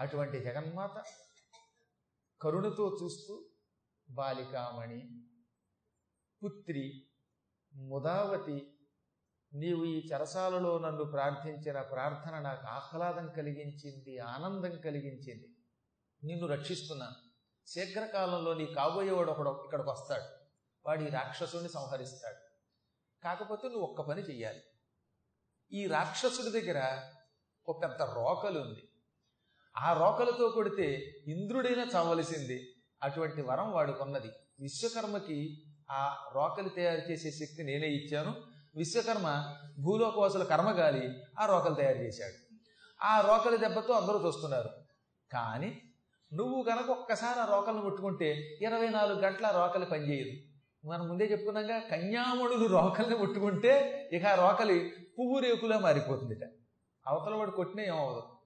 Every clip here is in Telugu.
అటువంటి జగన్మాత కరుణతో చూస్తూ బాలికామణి పుత్రి ముదావతి నీవు ఈ చరసాలలో నన్ను ప్రార్థించిన ప్రార్థన నాకు ఆహ్లాదం కలిగించింది ఆనందం కలిగించింది. నిన్ను రక్షిస్తున్నాను శీఘ్రకాలంలో నీ కాబోయేవాడు ఒకడు ఇక్కడికి వస్తాడు. వాడు ఈ రాక్షసుని సంహరిస్తాడు. కాకపోతే నువ్వు ఒక్క పని చెయ్యాలి. ఈ రాక్షసుడి దగ్గర ఒక పెద్ద రోకలు ఉంది. ఆ రోకలతో కొడితే ఇంద్రుడైనా చావలసింది. అటువంటి వరం వాడుకున్నది విశ్వకర్మకి ఆ రోకలి తయారు చేసే శక్తి నేనే ఇచ్చాను. విశ్వకర్మ భూలోకవాసుల కర్మగాలి ఆ రోకలు తయారు చేశాడు. ఆ రోకలి దెబ్బతో అందరూ చూస్తున్నారు. కానీ నువ్వు కనుక ఒక్కసారి ఆ రోకలను ముట్టుకుంటే ఇరవై నాలుగు గంటల రోకలి పనిచేయదు. మనం ముందే చెప్పుకున్నాగా కన్యామణులు రోకల్ని ముట్టుకుంటే ఇక ఆ రోకలి పువ్వు రేకులా మారిపోతుందిట. అవతల వాడు కొట్టినా ఏమవదు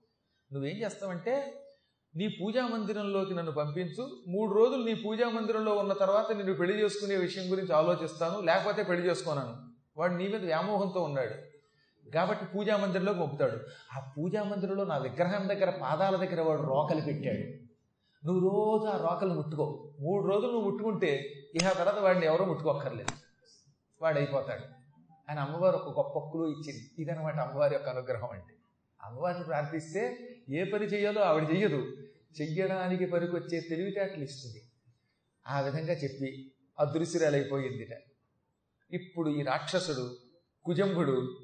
నువ్వేం చేస్తావంటే నీ పూజా మందిరంలోకి నన్ను పంపించు మూడు రోజులు నీ పూజా మందిరంలో ఉన్న తర్వాత నిన్ను పెళ్ళి చేసుకునే విషయం గురించి ఆలోచిస్తాను లేకపోతే పెళ్ళి చేసుకోనాను. వాడు నీ మీద వ్యామోహంతో ఉన్నాడు. కాబట్టి పూజా మందిరంలోకి పంపుతాడు ఆ పూజా మందిరంలో నా విగ్రహం దగ్గర పాదాల దగ్గర వాడు రోకలు పెట్టాడు. నువ్వు రోజు ఆ రోకలు ముట్టుకో. మూడు రోజులు నువ్వు ముట్టుకుంటే ఇహ తర్వాత వాడిని ఎవరో ముట్టుకోక్కర్లేదు. వాడు అయిపోతాడు అని అమ్మవారు ఒక గొప్ప కులు ఇచ్చింది. ఇదనమాట అమ్మవారి యొక్క అనుగ్రహం అంటే. అమ్మవారిని ప్రార్థిస్తే ఏ పని చేయాలో ఆవిడ చెయ్యదు. చెయ్యడానికి పనికొచ్చే తెలివితేటలు ఇస్తుంది. ఆ విధంగా చెప్పి అదృశ్యురాలైపోయిందిట. ఇప్పుడు ఈ రాక్షసుడు కుజంభుడు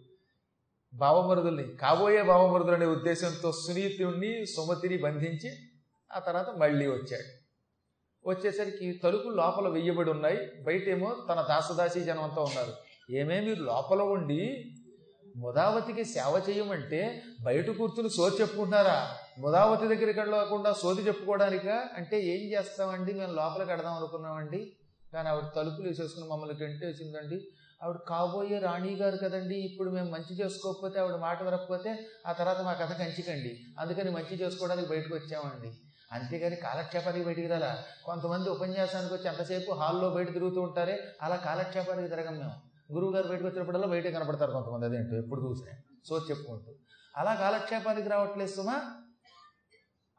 భావమరుదుల్ని కాబోయే భావమరుదులు అనే ఉద్దేశంతో సునీతుణ్ణి సుమతిని బంధించి ఆ తర్వాత మళ్ళీ వచ్చాడు. వచ్చేసరికి తలుపులు లోపల వెయ్యబడి ఉన్నాయి. బయటేమో తన దాసదాసి జనం అంతా ఉన్నారు. ఏమే మీరు లోపల ఉండి ముదావతికి సేవ చేయమంటే బయట కూర్చుని సోది చెప్పుకుంటున్నారా? ముదావతి దగ్గరికి వెళ్ళకుండా సోది చెప్పుకోవడానికా? అంటే ఏం చేస్తామండి? మేము లోపలికి వెడదాం అనుకున్నామండి. కానీ ఆవిడ తలుపులు వేసేసుకుని మమ్మల్ని గంటేసిందండి. ఆవిడ కాబోయే రాణి గారు కదండి ఇప్పుడు మేము మంచి చేసుకోకపోతే ఆవిడ మాట వినకపోతే ఆ తర్వాత మా కథ కంచికండి. అందుకని మంచి చేసుకోవడానికి బయటకు వచ్చామండి. అంతేగాని కాలక్షేపానికి బయటికి రాలా? కొంతమంది ఉపన్యాసానికి వచ్చి ఎంతసేపు హాల్లో బయట తిరుగుతూ ఉంటారే అలా కాలక్షేపానికి తిరగం మేము. గురువు గారు బయటకు వచ్చినప్పుడల్లా బయటే కనపడతారు కొంతమంది అదేంటో ఎప్పుడు చూసే సో చెప్పుకుంటూ. అలా కాలక్షేపానికి రావట్లేదు సుమా.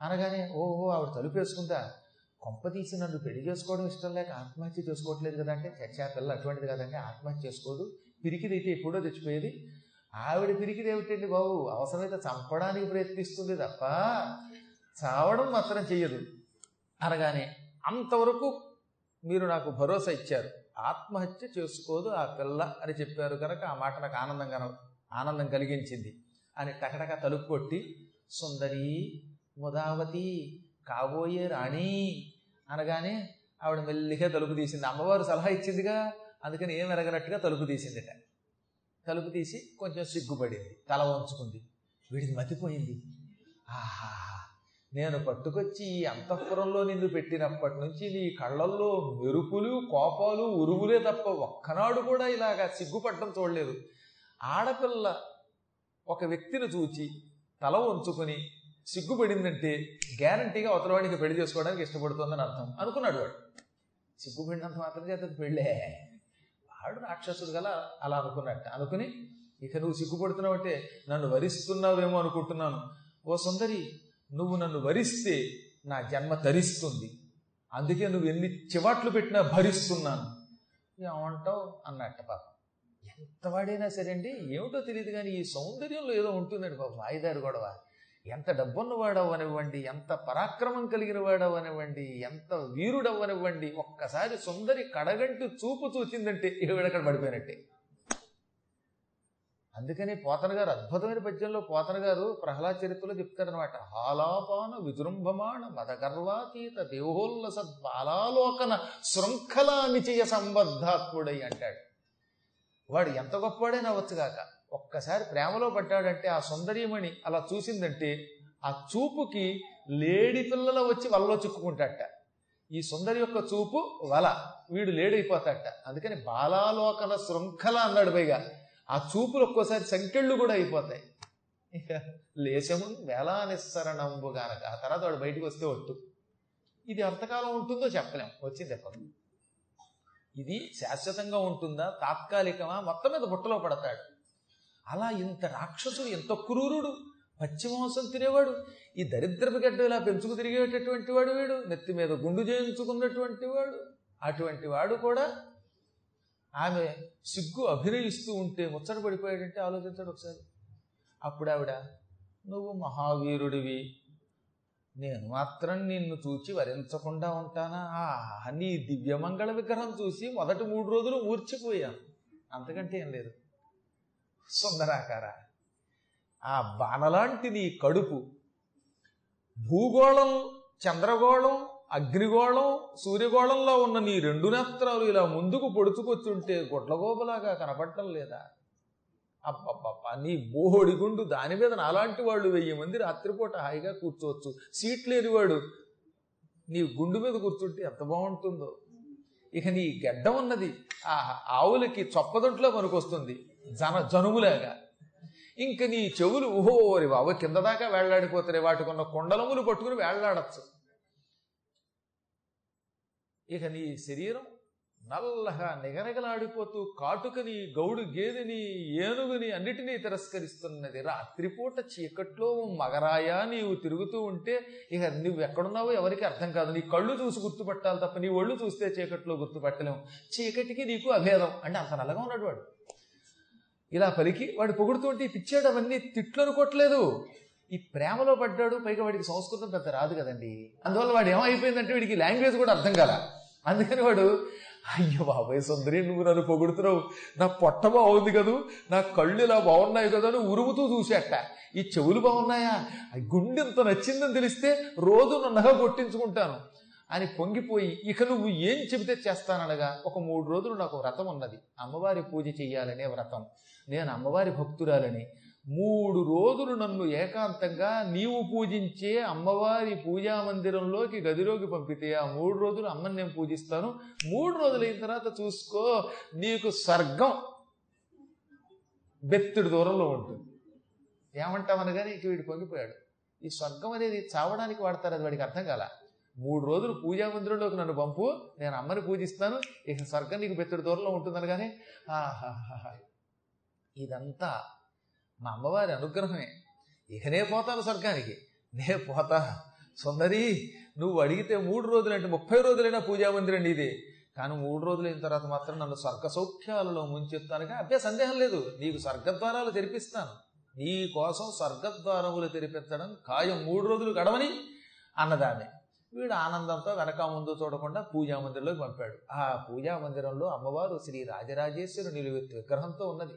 అనగానే ఓహో ఆవిడ తలుపు వేసుకుందా? కొంప తీసి నన్ను పెళ్ళి చేసుకోవడం ఇష్టం లేక ఆత్మహత్య చేసుకోవట్లేదు కదా అంటే చచ్చా పిల్ల అటువంటిది కదంటే ఆత్మహత్య చేసుకోదు. పిరికిదైతే ఎప్పుడో తెచ్చిపోయేది. ఆవిడ పిరికిది ఏమిటండి బాబు? అవసరమైతే చంపడానికి ప్రయత్నిస్తుంది తప్ప చావడం మాత్రం చెయ్యదు. అనగానే అంతవరకు మీరు నాకు భరోసా ఇచ్చారు. ఆత్మహత్య చేసుకోదు ఆ పిల్ల అని చెప్పారు కనుక ఆ మాట నాకు ఆనందంగా ఆనందం కలిగించింది. అని టకటక తలుపు కొట్టి సుందరి ముదావతి కాబోయే రాణి అనగానే ఆవిడ మెల్లిగా తలుపు తీసింది. అమ్మవారు సలహా ఇచ్చిందిగా అందుకని ఏం ఎరగనట్టుగా తలుపు తీసిందిట. తలుపు తీసి కొంచెం సిగ్గుపడింది తల వంచుకుంది. వీడిది మతిపోయింది. ఆహా నేను పట్టుకొచ్చి ఈ అంతఃపురంలో నిన్ను పెట్టినప్పటి నుంచి నీ కళ్ళల్లో మెరుపులు కోపాలు ఉరుములే తప్ప ఒక్కనాడు కూడా ఇలాగా సిగ్గుపడడం చూడలేదు. ఆడపిల్ల ఒక వ్యక్తిని చూచి తల వంచుకొని సిగ్గుపడిందంటే గ్యారంటీగా అవతలవాడికి పెళ్ళి చేసుకోవడానికి ఇష్టపడుతుందని అర్థం. అనుకున్నాడు వాడు. సిగ్గుపడినంత మాత్రం చేత పెళ్ళే. వాడు రాక్షసుడు గల అలా అనుకున్నట్ట. అనుకుని ఇక నువ్వు సిగ్గుపడుతున్నావు అంటే నన్ను వరిస్తున్నావేమో అనుకుంటున్నాను. ఓ సుందరి నువ్వు నన్ను వరిస్తే నా జన్మ తరిస్తుంది. అందుకే నువ్వు ఎన్ని చివాట్లు పెట్టినా భరిస్తున్నాను. ఏమంటావు? అన్నట్ట పాప. ఎంత వాడైనా సరే అండి ఏమిటో తెలియదు కానీ ఈ సౌందర్యంలో ఏదో ఉంటుందండి పాప. వాయిదారు గొడవ. ఎంత డబ్బున్న వాడవనివ్వండి ఎంత పరాక్రమం కలిగిన వాడవనివ్వండి ఎంత వీరుడవ్వనివ్వండి ఒక్కసారి సుందరి కడగంటి చూపు చూచిందంటే ఏడక్కడ పడిపోయినట్టే. అందుకని పోతన గారు అద్భుతమైన పద్యంలో పోతన గారు ప్రహ్లాద చరిత్రలో చెప్తాడనమాట హాలాపాన విజృంభమాణ మదగర్వాతీత దేహోల్లస బాలాలోకన శృంఖలా నిచయ సంబద్ధాత్ముడై అంటాడు. వాడు ఎంత గొప్పవాడైనా అవ్వచ్చుగాక ఒక్కసారి ప్రేమలో పడ్డాడంటే ఆ సుందరీమణి అలా చూసిందంటే ఆ చూపుకి లేడి పిల్లల వచ్చి వలలో చిక్కుకుంటాట ఈ సుందరి యొక్క చూపు వల వీడు లేడైపోతాట అందుకని బాలాలోకన శృంఖల అన్నాడు పైగా. ఆ చూపులు ఒక్కోసారి సంకెళ్ళు కూడా అయిపోతాయి. ఇక లేశము వేలానిస్సరణంబు గనక. ఆ తర్వాత వాడు బయటకు వస్తే ఒట్టు. ఇది ఎంతకాలం ఉంటుందో చెప్పలేం వచ్చింది ఎప్పటి ఇది శాశ్వతంగా ఉంటుందా? తాత్కాలికమా? మొత్తం మీద బుట్టలో పడతాడు. అలా ఇంత రాక్షసుడు ఎంత క్రూరుడు పచ్చి మాంసం తినేవాడు ఈ దరిద్రపు గడ్డ ఇలా పెంచుకు తిరిగేటటువంటి వాడు వీడు నెత్తి మీద గుండు చేయించుకున్నటువంటి వాడు అటువంటి వాడు కూడా ఆమె సిగ్గు అభినయిస్తూ ఉంటే ముచ్చట పడిపోయాడంటే ఆలోచించాడు ఒకసారి. అప్పుడు ఆవిడ నువ్వు మహావీరుడివి. నేను మాత్రం నిన్ను చూచి వరించకుండా ఉంటానా? ఆ నీ దివ్యమంగళ విగ్రహం చూసి మొదటి మూడు రోజులు ఊర్చిపోయాను అంతకంటే ఏం లేదు. సుందరాకార ఆ బాణలాంటి నీ కడుపు భూగోళం చంద్రగోళం అగ్నిగోళం సూర్యగోళంలో ఉన్న నీ రెండు నేత్రాలు ఇలా ముందుకు పొడుచుకొచ్చుంటే గుడ్లగోబలాగా కనపడటం లేదా? అబ్బబ్బబ్బ నీ బోహోడి గుండు దాని మీద నాలాంటి వాళ్ళు వెయ్యి మంది రాత్రిపూట హాయిగా కూర్చోవచ్చు. సీట్ లేనివాడు నీ గుండు మీద కూర్చుంటే ఎంత బాగుంటుందో. ఇక నీ గడ్డ ఉన్నది ఆ ఆవులకి చొప్పదొంట్లో పనికొస్తుంది జన జనుములాగా. ఇంక నీ చెవులు ఊహోరి బాబు కింద దాకా వేళ్ళాడిపోతాయి వాటికున్న కొండలములు పట్టుకుని వేళ్ళాడచ్చు ఇక నీ శరీరం నల్లగా నిగనగలాడిపోతూ కాటుకని గౌడు గేదెని ఏనుగుని అన్నిటినీ తిరస్కరిస్తున్నది. రాత్రిపూట చీకట్లో మగరాయా నీవు తిరుగుతూ ఉంటే ఇక నువ్వు ఎక్కడున్నావో ఎవరికి అర్థం కాదు. నీ కళ్ళు చూసి గుర్తుపట్టాలి తప్ప నీ ఒళ్ళు చూస్తే చీకట్లో గుర్తుపట్టలేము చీకటికి నీకు అభేదం అంటే అంత నల్లగా ఉన్నాడు వాడు. ఇలా పలికి వాడు పొగుడుతుంటే పిచ్చాడు అవన్నీ తిట్లు అనుకోవట్లేదు ఈ ప్రేమలో పడ్డాడు పైగా వాడికి సంస్కృతం పెద్ద రాదు కదండి. అందువల్ల వాడు ఏమైపోయిందంటే వీడికి లాంగ్వేజ్ కూడా అర్థం కదా అందుకని వాడు అయ్యో బాబాయ్ సుందరి నువ్వు నన్ను పొగుడుతున్నావు. నా పొట్ట బాగుంది కదూ. నా కళ్ళు ఇలా బాగున్నాయి కదా అని ఉరుముతూ చూసేట. ఈ చెవులు బాగున్నాయా? గుండె ఇంత నచ్చిందని తెలిస్తే రోజు నన్నగా కొట్టించుకుంటాను అని పొంగిపోయి ఇక నువ్వు ఏం చెబితే చేస్తాననగా ఒక మూడు రోజులు నాకు వ్రతం ఉన్నది. అమ్మవారి పూజ చెయ్యాలనే వ్రతం. నేను అమ్మవారి భక్తురాలని. మూడు రోజులు నన్ను ఏకాంతంగా నీవు పూజించే అమ్మవారి పూజా మందిరంలోకి గదిలోకి పంపితే ఆ మూడు రోజులు అమ్మని నేను పూజిస్తాను. మూడు రోజులు అయిన తర్వాత చూసుకో నీకు స్వర్గం బెత్తుడి దూరంలో ఉంటుంది. ఏమంటామనగానే ఇక వీడు పొంగిపోయాడు. ఈ స్వర్గం అనేది చావడానికి వాడతారు అది వాడికి అర్థం కాల? మూడు రోజులు పూజా మందిరంలోకి నన్ను పంపు నేను అమ్మని పూజిస్తాను ఇక స్వర్గం నీకు బెత్తుడి దూరంలో ఉంటుందనగానే ఆహాహా ఇదంతా మా అమ్మవారి అనుగ్రహమే. ఇకనే పోతాను స్వర్గానికి. నే పోతా. సుందరి నువ్వు అడిగితే మూడు రోజులు అంటే ముప్పై రోజులైనా పూజా మందిరం ఇది కానీ మూడు రోజులు అయిన తర్వాత మాత్రం నన్ను స్వర్గ సౌఖ్యాలలో ముంచెత్తానుగా. అదే సందేహం లేదు. నీకు స్వర్గద్వారాలు తెరిపిస్తాను. నీ కోసం స్వర్గద్వారములు తెరిపించడం ఖాయం. మూడు రోజులు గడవని అన్నదాన్ని. వీడు ఆనందంతో వెనక ముందు చూడకుండా పూజామందిరంలోకి పంపాడు. ఆ పూజా మందిరంలో అమ్మవారు శ్రీ రాజరాజేశ్వరి నిలువెత్తు విగ్రహంతో ఉన్నది.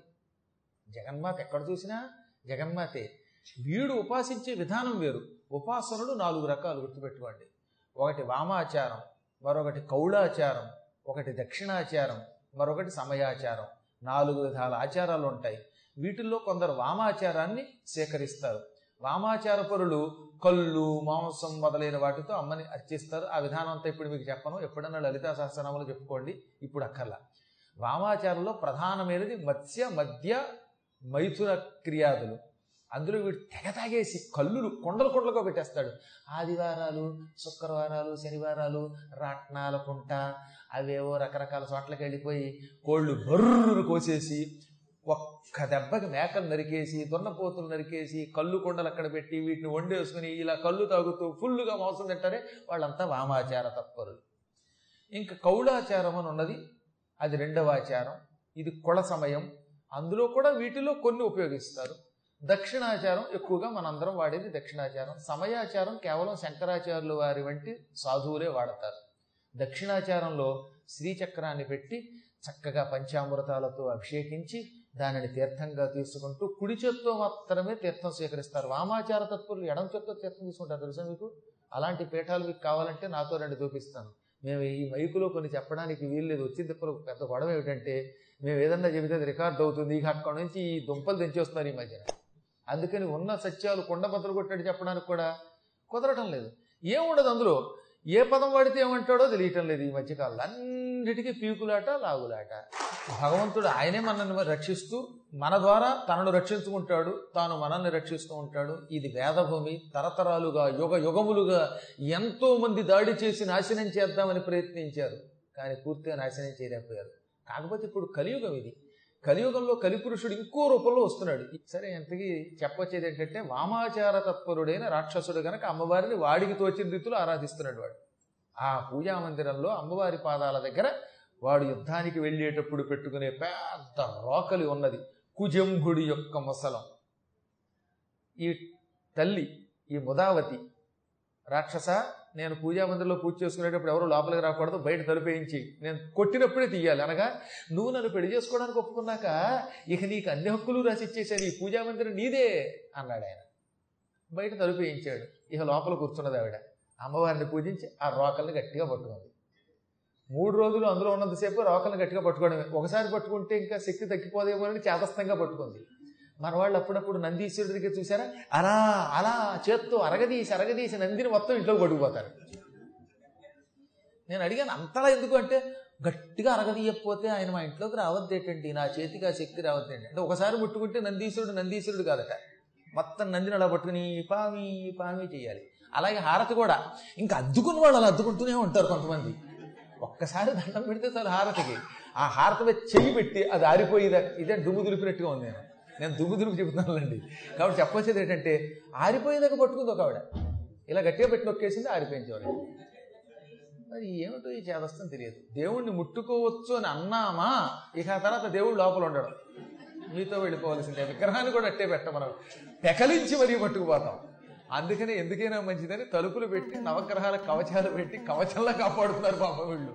జగన్మాత ఎక్కడ చూసినా జగన్మాతే. వీడు ఉపాసించే విధానం వేరు. ఉపాసనలు నాలుగు రకాలు గుర్తుపెట్టుకోండి. ఒకటి వామాచారం మరొకటి కౌళాచారం ఒకటి దక్షిణాచారం మరొకటి సమయాచారం. నాలుగు విధాల ఆచారాలు ఉంటాయి. వీటిల్లో కొందరు వామాచారాన్ని సేకరిస్తారు. వామాచార పరులు కళ్ళు మాంసం మొదలైన వాటితో అమ్మని అర్చిస్తారు. ఆ విధానం అంతా ఇప్పుడు మీకు చెప్పను. ఎప్పుడన్నా లలితా సహస్రనామాలు చెప్పుకోండి. ఇప్పుడు అక్కర్లా. వామాచారంలో ప్రధానమైనది మత్స్య మధ్య మైథున క్రియాదులు. అందులో వీడు తెగ తాగేసి కళ్ళులు కొండలు కొండలుగా పెట్టేస్తాడు. ఆదివారాలు శుక్రవారాలు శనివారాలు రాట్నాల కుంట అవేవో రకరకాల చోట్లకి వెళ్ళిపోయి కోళ్ళు బర్రును కోసేసి ఒక్క దెబ్బకి మేకలు నరికేసి దున్నపోతులు నరికేసి కళ్ళు కొండలు అక్కడ పెట్టి వీటిని వండేసుకుని ఇలా కళ్ళు తాగుతూ ఫుల్లుగా మోసం తింటారే వాళ్ళంతా వామాచార తత్పరులు ఇంకా కౌళాచారం అని ఉన్నది. అది రెండవ ఆచారం. ఇది కుల సమయం. అందులో కూడా వీటిలో కొన్ని ఉపయోగిస్తారు. దక్షిణాచారం ఎక్కువగా మనందరం వాడేది దక్షిణాచారం. సమయాచారం కేవలం శంకరాచార్యులు వారి వంటి సాధువులే వాడతారు. దక్షిణాచారంలో శ్రీచక్రాన్ని పెట్టి చక్కగా పంచామృతాలతో అభిషేకించి దానిని తీర్థంగా తీసుకుంటూ కుడి చేత్తో మాత్రమే తీర్థం స్వీకరిస్తారు. వామాచార తత్పరులు ఎడం చేత్తో తీర్థం తీసుకుంటారు తెలుసా మీకు? అలాంటి పీఠాలు మీకు కావాలంటే నాతో రెండు చూపిస్తాను. మేము ఈ మైకులో కొన్ని చెప్పడానికి వీల్లేదు. వచ్చిన తిప్పలు పెద్ద గొడవ ఏమిటంటే మేము ఏదన్నా చెబితే అది రికార్డ్ అవుతుంది. ఇక అక్కడ నుంచి ఈ దుంపలు తెంచేస్తున్నారు ఈ మధ్యన. అందుకని ఉన్న సత్యాలు కొండ బద్దలు కొట్టాడు చెప్పడానికి కూడా కుదరటం లేదు. ఏముండదు అందులో? ఏ పదం వాడితే ఏమంటాడో తెలియటం లేదు ఈ మధ్యకాలంలో అన్నిటికీ పీకులాట లాగులాట. భగవంతుడు ఆయనే మనల్ని రక్షిస్తూ మన ద్వారా తనను రక్షించుకుంటాడు తాను మనల్ని రక్షిస్తూ ఉంటాడు. ఇది వేదభూమి. తరతరాలుగా యుగ యుగములుగా ఎంతో మంది దాడి చేసి నాశనం చేద్దామని ప్రయత్నించారు. కానీ పూర్తిగా నాశనం చేయలేకపోయారు. కాకపోతే ఇప్పుడు కలియుగం ఇది. కలియుగంలో కలిపురుషుడు ఇంకో రూపంలో వస్తున్నాడు. సరే ఎంతకీ చెప్పొచ్చేది ఏంటంటే వామాచార తత్పరుడైన రాక్షసుడు గనక అమ్మవారిని వాడికి తోచిన రీతిలో ఆరాధిస్తున్నాడు వాడు. ఆ పూజా మందిరంలో అమ్మవారి పాదాల దగ్గర వాడు యుద్ధానికి వెళ్ళేటప్పుడు పెట్టుకునే పెద్ద రోకలి ఉన్నది. కుజంభుడి యొక్క ముసలం. ఈ తల్లి ఈ ముదావతి రాక్షస నేను పూజా మందిరంలో పూజ చేసుకునేటప్పుడు ఎవరు లోపలికి రాకూడదు బయట తలుపేయించి. నేను కొట్టినప్పుడే తీయాలి అనగా నువ్వు నన్ను పెళ్ళి చేసుకోవడానికి ఒప్పుకున్నాక ఇక నీకు అన్ని హక్కులు రాసి ఇచ్చేసాను ఈ పూజా మందిరం నీదే అన్నాడు ఆయన. బయట తలుపేయించాడు. ఇక లోపల కూర్చున్నది ఆవిడ. అమ్మవారిని పూజించి ఆ రోకల్ని గట్టిగా పట్టుకుంది. మూడు రోజులు అందులో ఉన్నంతసేపు రోకల్ని గట్టిగా పట్టుకోవడమే. ఒకసారి పట్టుకుంటే ఇంకా శక్తి తగ్గిపోదేమో అని చేతస్థంగా పట్టుకుంది. మన వాళ్ళు అప్పుడప్పుడు నందీశ్వరుడి దగ్గర చూసారా అలా అలా చేత్తో అరగదీసి అరగదీసి నందిని మొత్తం ఇంట్లో పడిపోతారు నేను అడిగాను అంతలా ఎందుకు? అంటే గట్టిగా అరగదీయకపోతే ఆయన మా ఇంట్లోకి రావద్దేటండి నా చేతికి ఆ శక్తి రావద్దేంటి అంటే ఒకసారి ముట్టుకుంటే నందీశ్వరుడు నందీశ్వరుడు కాదట. మొత్తం నందిని అలా పట్టుకుని పామి పామి చేయాలి. అలాగే హారతి కూడా. ఇంకా అద్దుకున్న వాళ్ళు అలా అద్దుకుంటూనే ఉంటారు కొంతమంది. ఒక్కసారి దండం పెడితే చాలు హారతికి. ఆ హారతి మీద చెయ్యి పెట్టి అది ఆరిపోయి ఇదే దుమ్ము దులిపినట్టుగా ఉంది నేను. నేను దుమ్ము దుమ్ము చెబుతున్నానండి కాబట్టి చెప్పొచ్చేది ఏంటంటే ఆరిపోయేదాకా పట్టుకుంది ఒక ఆవిడ. ఇలా గట్టిగా పెట్టి నొక్కేసింది ఆరిపోయించేవాడు మరి ఏమిటో ఈ చేదస్తం తెలియదు. దేవుణ్ణి ముట్టుకోవచ్చు అని అన్నామా? ఇక ఆ తర్వాత దేవుడు లోపల ఉండడం. మీతో వెళ్ళిపోవాల్సిందే. విగ్రహాన్ని కూడా అట్టే పెట్ట మనం పెకలించి మరీ పట్టుకుపోతాం. అందుకనే ఎందుకైనా మంచిదని తలుపులు పెట్టి నవగ్రహాల కవచాలు పెట్టి కవచంలా కాపాడుతున్నారు పాప వీళ్ళు.